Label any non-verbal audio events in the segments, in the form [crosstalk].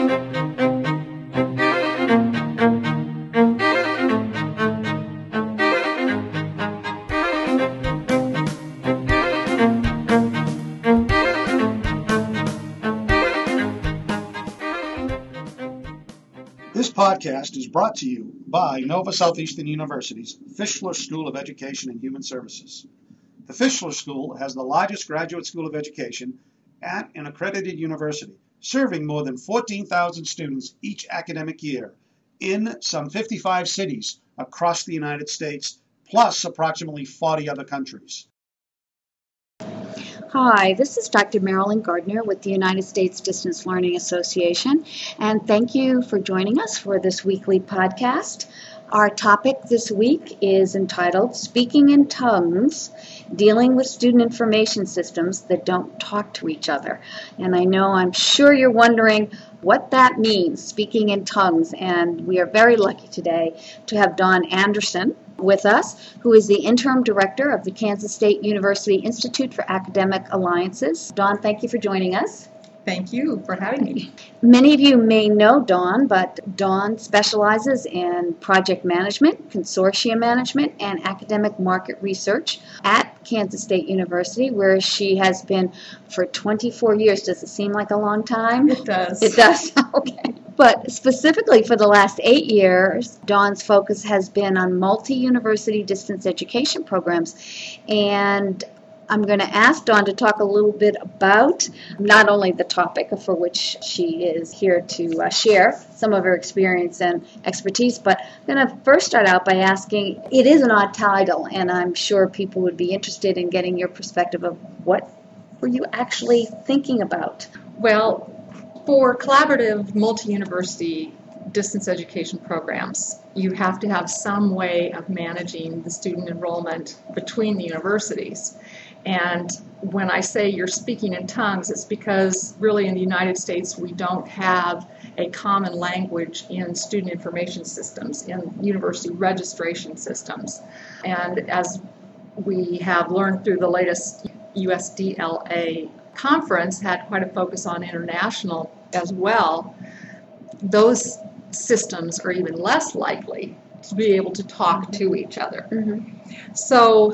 This podcast is brought to you by Nova Southeastern University's Fischler School of Education and Human Services. The Fischler School has the largest graduate school of education at an accredited university, serving more than 14,000 students each academic year in some 55 cities across the United States, plus approximately 40 other countries. Hi, this is Dr. Marilyn Gardner with the United States Distance Learning Association, and thank you for joining us for this weekly podcast. Our topic this week is entitled Speaking in Tongues Dealing with Student Information Systems That Don't Talk to Each Other. And I know I'm sure you're wondering what that means, speaking in tongues, and we are very lucky today to have Dawn Anderson with us, who is the interim director of the Kansas State University Institute for Academic Alliances. Dawn, thank you for joining us. Thank you for having me. Many of you may know Dawn, but Dawn specializes in project management, consortium management, and academic market research at Kansas State University, where she has been for 24 years. Does it seem like a long time? It does. It does. [laughs] okay. But specifically for the last eight years, Dawn's focus has been on multi university distance education programs. And I'm going to ask Dawn to talk a little bit about not only the topic for which she is here to uh, share some of her experience and expertise, but I'm going to first start out by asking it is an odd title, and I'm sure people would be interested in getting your perspective of what were you actually thinking about? Well, for collaborative multi university distance education programs, you have to have some way of managing the student enrollment between the universities. And when I say you're speaking in tongues, it's because really in the United States we don't have a common language in student information systems, in university registration systems. And as we have learned through the latest USDLA conference, had quite a focus on international as well, those systems are even less likely to be able to talk to each other. Mm-hmm. So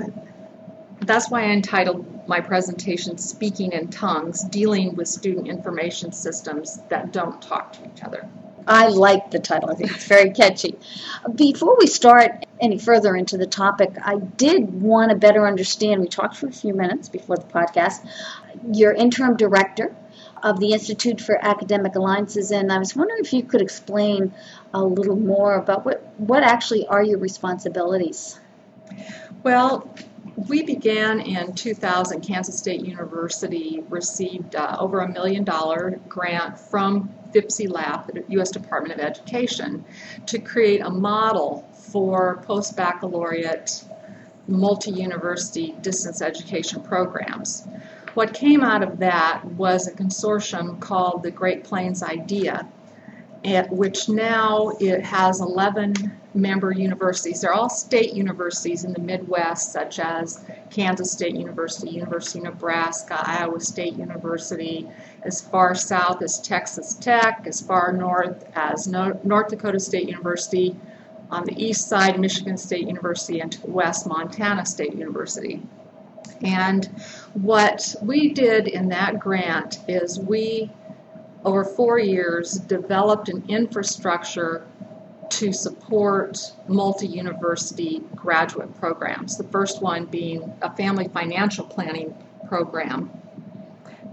that's why I entitled my presentation Speaking in Tongues Dealing with Student Information Systems That Don't Talk to Each Other. I like the title. I think it's very catchy. Before we start any further into the topic, I did want to better understand. We talked for a few minutes before the podcast. Your interim director of the Institute for Academic Alliances, and I was wondering if you could explain a little more about what, what actually are your responsibilities. Well, we began in 2000. Kansas State University received uh, over a million dollar grant from FIPSE Lab, the U.S. Department of Education, to create a model for post baccalaureate multi university distance education programs. What came out of that was a consortium called the Great Plains IDEA, which now it has 11 member universities. They're all state universities in the Midwest, such as Kansas State University, University of Nebraska, Iowa State University, as far south as Texas Tech, as far north as North Dakota State University, on the east side, Michigan State University, and to the west, Montana State University. And what we did in that grant is we, over four years, developed an infrastructure to support multi university graduate programs. The first one being a family financial planning program.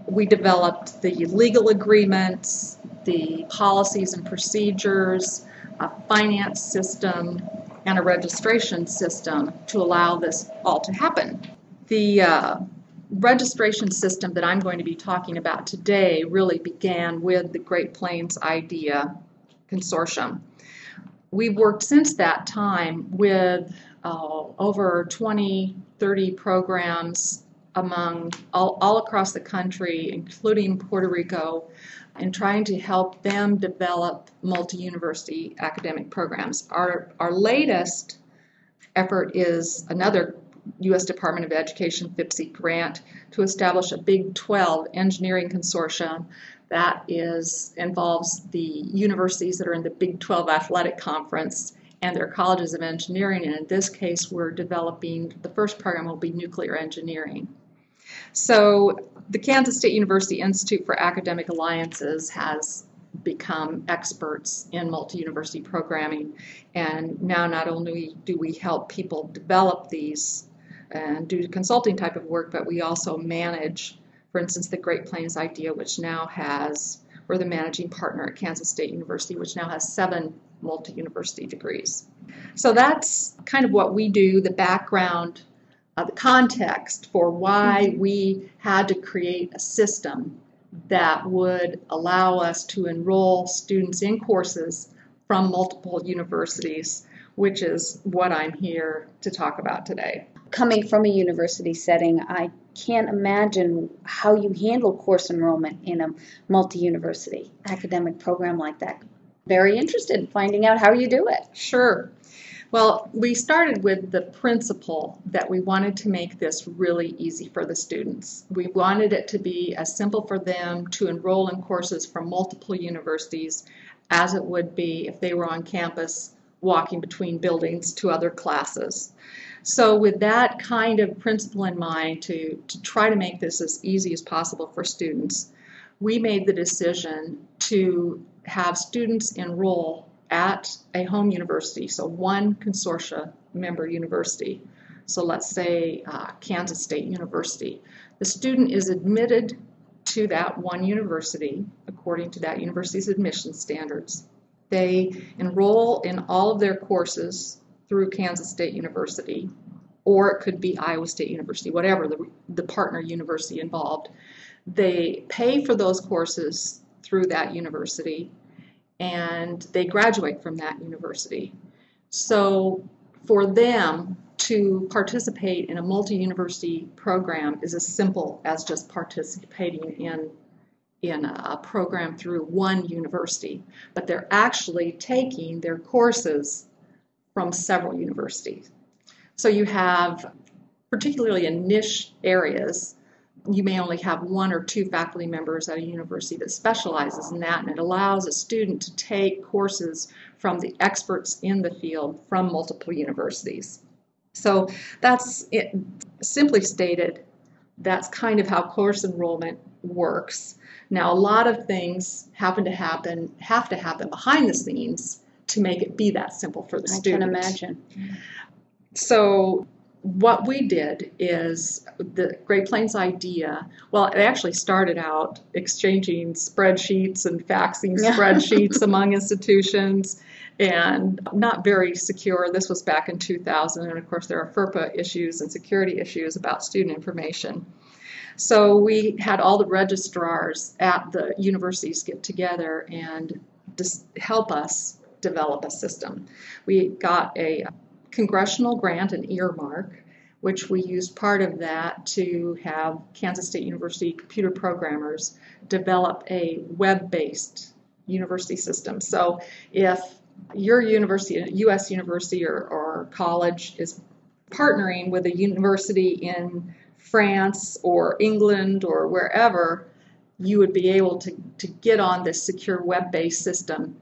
We developed the legal agreements, the policies and procedures, a finance system, and a registration system to allow this all to happen. The uh, registration system that I'm going to be talking about today really began with the Great Plains IDEA Consortium we've worked since that time with uh, over 20, 30 programs among all, all across the country, including Puerto Rico, and trying to help them develop multi-university academic programs. Our, our latest effort is another U.S. Department of Education FIPSE grant to establish a Big 12 engineering consortium that is involves the universities that are in the Big 12 Athletic Conference and their colleges of engineering. And in this case, we're developing the first program will be nuclear engineering. So the Kansas State University Institute for Academic Alliances has become experts in multi-university programming and now not only do we help people develop these and do consulting type of work but we also manage for instance the Great Plains IDEA which now has we're the managing partner at Kansas State University which now has seven multi-university degrees. So that's kind of what we do the background uh, the context for why we had to create a system that would allow us to enroll students in courses from multiple universities, which is what I'm here to talk about today. Coming from a university setting, I can't imagine how you handle course enrollment in a multi university academic program like that. Very interested in finding out how you do it. Sure. Well, we started with the principle that we wanted to make this really easy for the students. We wanted it to be as simple for them to enroll in courses from multiple universities as it would be if they were on campus walking between buildings to other classes. So with that kind of principle in mind to, to try to make this as easy as possible for students, we made the decision to have students enroll at a home university, so one consortia member university. So let's say uh, Kansas State University. The student is admitted to that one university according to that university's admission standards. They enroll in all of their courses through Kansas State University, or it could be Iowa State University, whatever the, the partner university involved. They pay for those courses through that university and they graduate from that university. So for them to participate in a multi-university program is as simple as just participating in in a program through one university, but they're actually taking their courses from several universities. So you have, particularly in niche areas, you may only have one or two faculty members at a university that specializes in that, and it allows a student to take courses from the experts in the field from multiple universities. So that's it. Simply stated, that's kind of how course enrollment works. Now, a lot of things happen to happen, have to happen behind the scenes to make it be that simple for the I student. can imagine. So what we did is the Great Plains IDEA. Well, it actually started out exchanging spreadsheets and faxing Yeah. spreadsheets among institutions and not very secure. This was back in 2000, and of course, there are FERPA issues and security issues about student information. So we had all the registrars at the universities get together and just help us develop a system. We got a congressional grant, an earmark, which we used part of that to have Kansas State University computer programmers develop a web-based university system. So if your university, U.S. university or, or college is partnering with a university in France or England or wherever, you would be able to, to get on this secure web-based system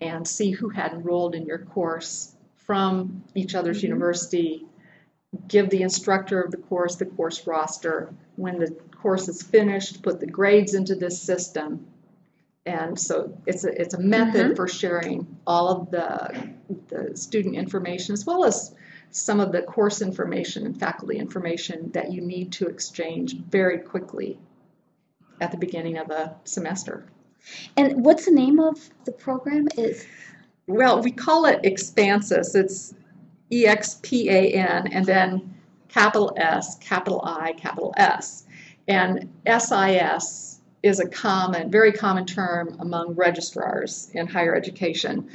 and see who had enrolled in your course from each other's Mhm. university, give the instructor of the course the course roster. When the course is finished, put the grades into this system. And so it's a, it's a method Mhm. for sharing all of the, the student information as well as some of the course information and faculty information that you need to exchange very quickly at the beginning of a semester. And what's the name of the program? Is Well, we call it ExpanSIS. It's E X P A N and then capital S, capital I, capital S. And SIS is a common, very common term among registrars in higher education.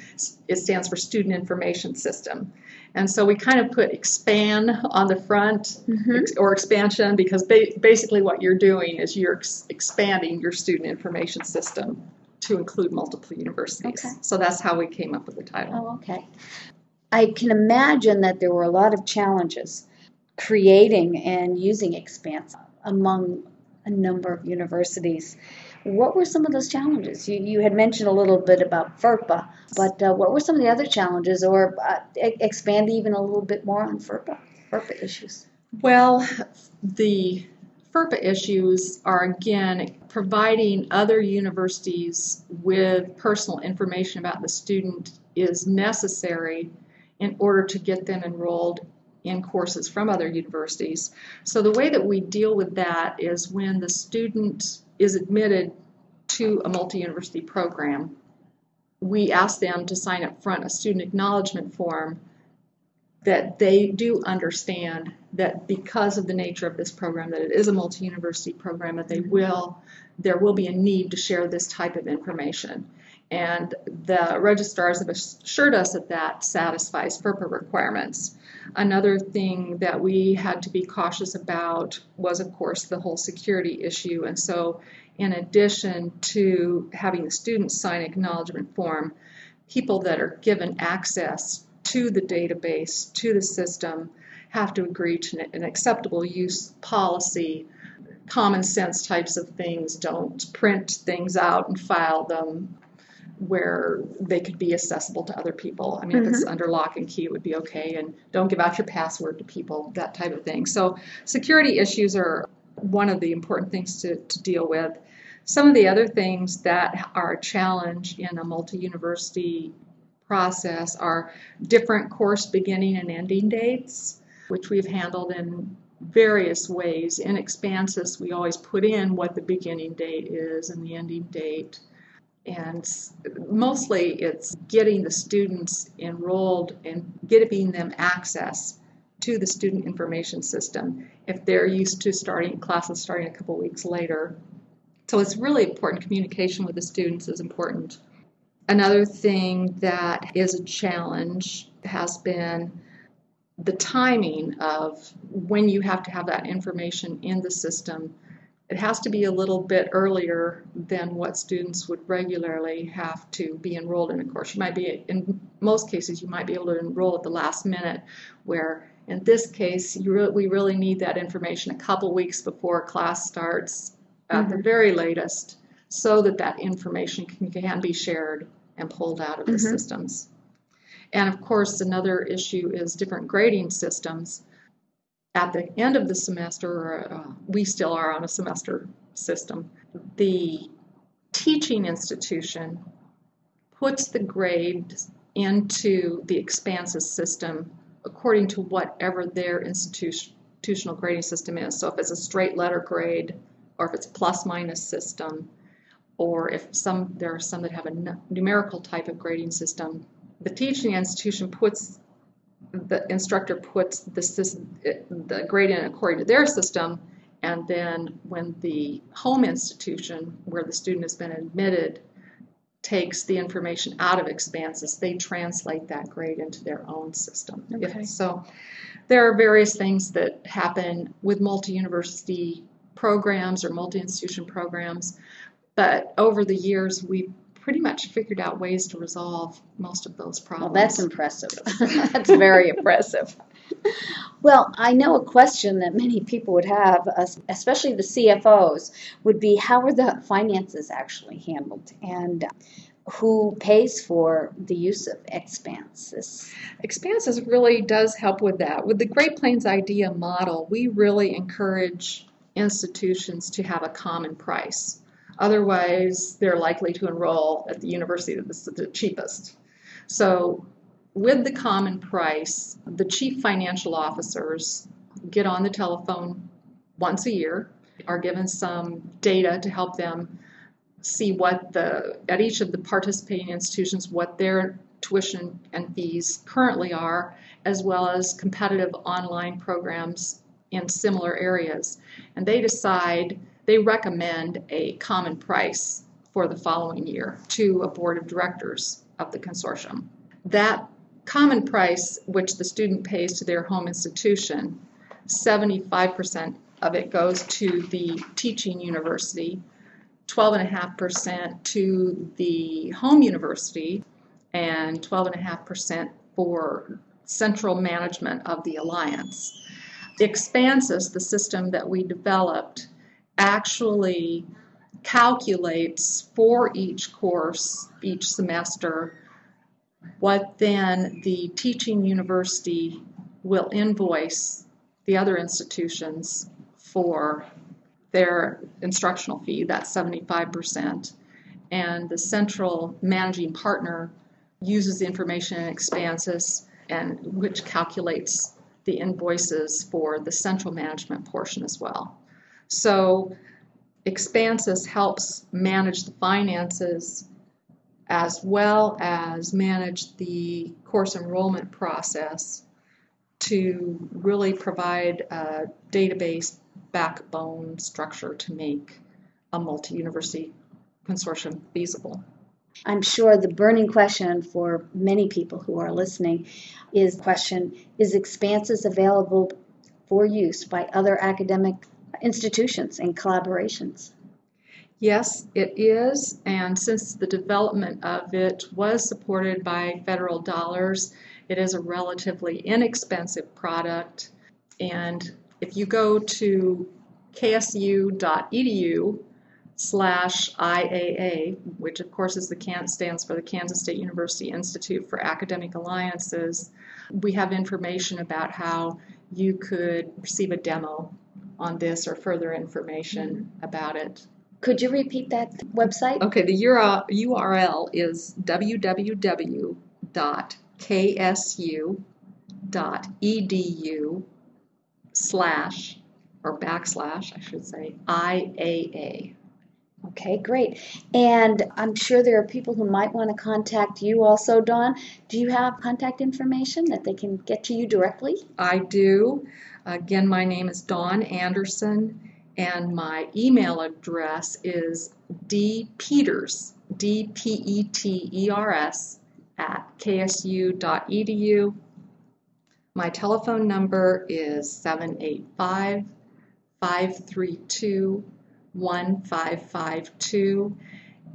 It stands for Student Information System. And so we kind of put expand on the front Mhm. ex- or expansion because ba- basically what you're doing is you're ex- expanding your student information system to include multiple universities. Okay. So that's how we came up with the title. Oh, okay. I can imagine that there were a lot of challenges creating and using Expanse among a number of universities. What were some of those challenges? You, you had mentioned a little bit about FERPA, but uh, what were some of the other challenges, or uh, expand even a little bit more on FERPA, FERPA issues? Well, the FERPA issues are again providing other universities with personal information about the student is necessary in order to get them enrolled in courses from other universities. So the way that we deal with that is when the student is admitted to a multi-university program, we ask them to sign up front a student acknowledgement form that they do understand that because of the nature of this program, that it is a multi-university program, that they mm-hmm. will, there will be a need to share this type of information. And the registrars have assured us that that satisfies FERPA requirements. Another thing that we had to be cautious about was, of course, the whole security issue. And so, in addition to having the students sign acknowledgement form, people that are given access to the database, to the system, have to agree to an acceptable use policy, common sense types of things. Don't print things out and file them where they could be accessible to other people. I mean, mm-hmm. if it's mm-hmm. under lock and key, it would be okay. And don't give out your password to people, that type of thing. So, security issues are one of the important things to, to deal with. Some of the other things that are a challenge in a multi university process are different course beginning and ending dates, which we've handled in various ways. In ExpanSIS, we always put in what the beginning date is and the ending date. And mostly it's getting the students enrolled and giving them access to the student information system if they're used to starting classes starting a couple weeks later. So it's really important. Communication with the students is important. Another thing that is a challenge has been the timing of when you have to have that information in the system. It has to be a little bit earlier than what students would regularly have to be enrolled in a course. You might be, in most cases, you might be able to enroll at the last minute, where in this case, re- we really need that information a couple weeks before class starts at mm-hmm. the very latest so that that information can, can be shared and pulled out of the mm-hmm. systems. And of course, another issue is different grading systems. At the end of the semester, uh, we still are on a semester system. The teaching institution puts the grades into the ExpanSIS system according to whatever their institutional grading system is. So if it's a straight letter grade or if it's plus minus system, or if some there are some that have a numerical type of grading system, the teaching institution puts the instructor puts the, the grade in according to their system, and then when the home institution where the student has been admitted takes the information out of ExpanSIS, they translate that grade into their own system. Okay. so there are various things that happen with multi-university programs or multi-institution programs but over the years, we pretty much figured out ways to resolve most of those problems. Well, that's impressive. [laughs] that's very impressive. Well, I know a question that many people would have, especially the CFOs, would be how are the finances actually handled? And who pays for the use of ExpanSIS? ExpanSIS really does help with that. With the Great Plains IDEA model, we really encourage institutions to have a common price. Otherwise, they're likely to enroll at the university that's the cheapest. So, with the common price, the chief financial officers get on the telephone once a year, are given some data to help them see what the at each of the participating institutions what their tuition and fees currently are, as well as competitive online programs in similar areas. And they decide they recommend a common price for the following year to a board of directors of the consortium. That common price, which the student pays to their home institution, 75% of it goes to the teaching university, 12.5% to the home university, and 12.5% for central management of the alliance. ExpanSIS, the system that we developed, actually calculates for each course, each semester, what then the teaching university will invoice the other institutions for their instructional fee, that's 75%. And the central managing partner uses the information in ExpanSIS and which calculates the invoices for the central management portion as well. So ExpanSIS helps manage the finances as well as manage the course enrollment process to really provide a database backbone structure to make a multi-university consortium feasible. I'm sure the burning question for many people who are listening is question is ExpanSIS available for use by other academic institutions and collaborations? Yes, it is, and since the development of it was supported by federal dollars, it is a relatively inexpensive product. And if you go to ksu.edu slash IAA, which of course is the stands for the Kansas State University Institute for Academic Alliances, we have information about how you could receive a demo on this or further information about it. Could you repeat that website? Okay, the URL is www.ksu.edu slash or backslash, I should say, IAA. Okay, great. And I'm sure there are people who might want to contact you also, Dawn. Do you have contact information that they can get to you directly? I do. Again, my name is Dawn Anderson, and my email address is dpeters, D-P-E-T-E-R-S, at ksu.edu. My telephone number is 785 532 1552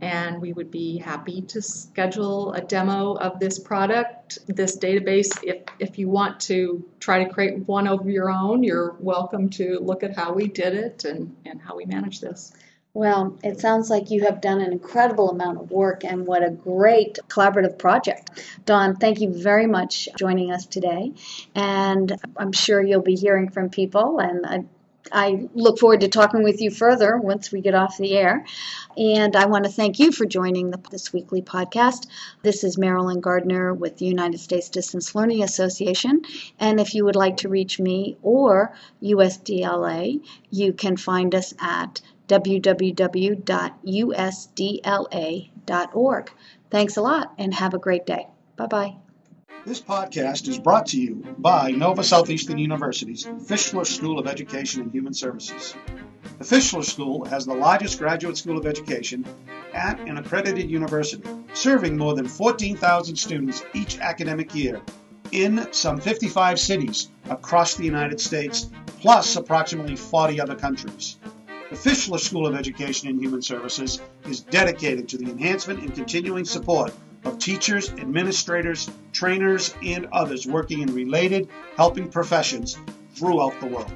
and we would be happy to schedule a demo of this product, this database. If, if you want to try to create one of your own, you're welcome to look at how we did it and, and how we manage this. Well, it sounds like you have done an incredible amount of work and what a great collaborative project. Dawn, thank you very much joining us today. And I'm sure you'll be hearing from people, and I I look forward to talking with you further once we get off the air. And I want to thank you for joining the, this weekly podcast. This is Marilyn Gardner with the United States Distance Learning Association. And if you would like to reach me or USDLA, you can find us at www.usdla.org. Thanks a lot and have a great day. Bye bye. This podcast is brought to you by Nova Southeastern University's Fischler School of Education and Human Services. The Fischler School has the largest graduate school of education at an accredited university, serving more than 14,000 students each academic year in some 55 cities across the United States, plus approximately 40 other countries. The Fischler School of Education and Human Services is dedicated to the enhancement and continuing support of teachers, administrators, trainers, and others working in related helping professions throughout the world.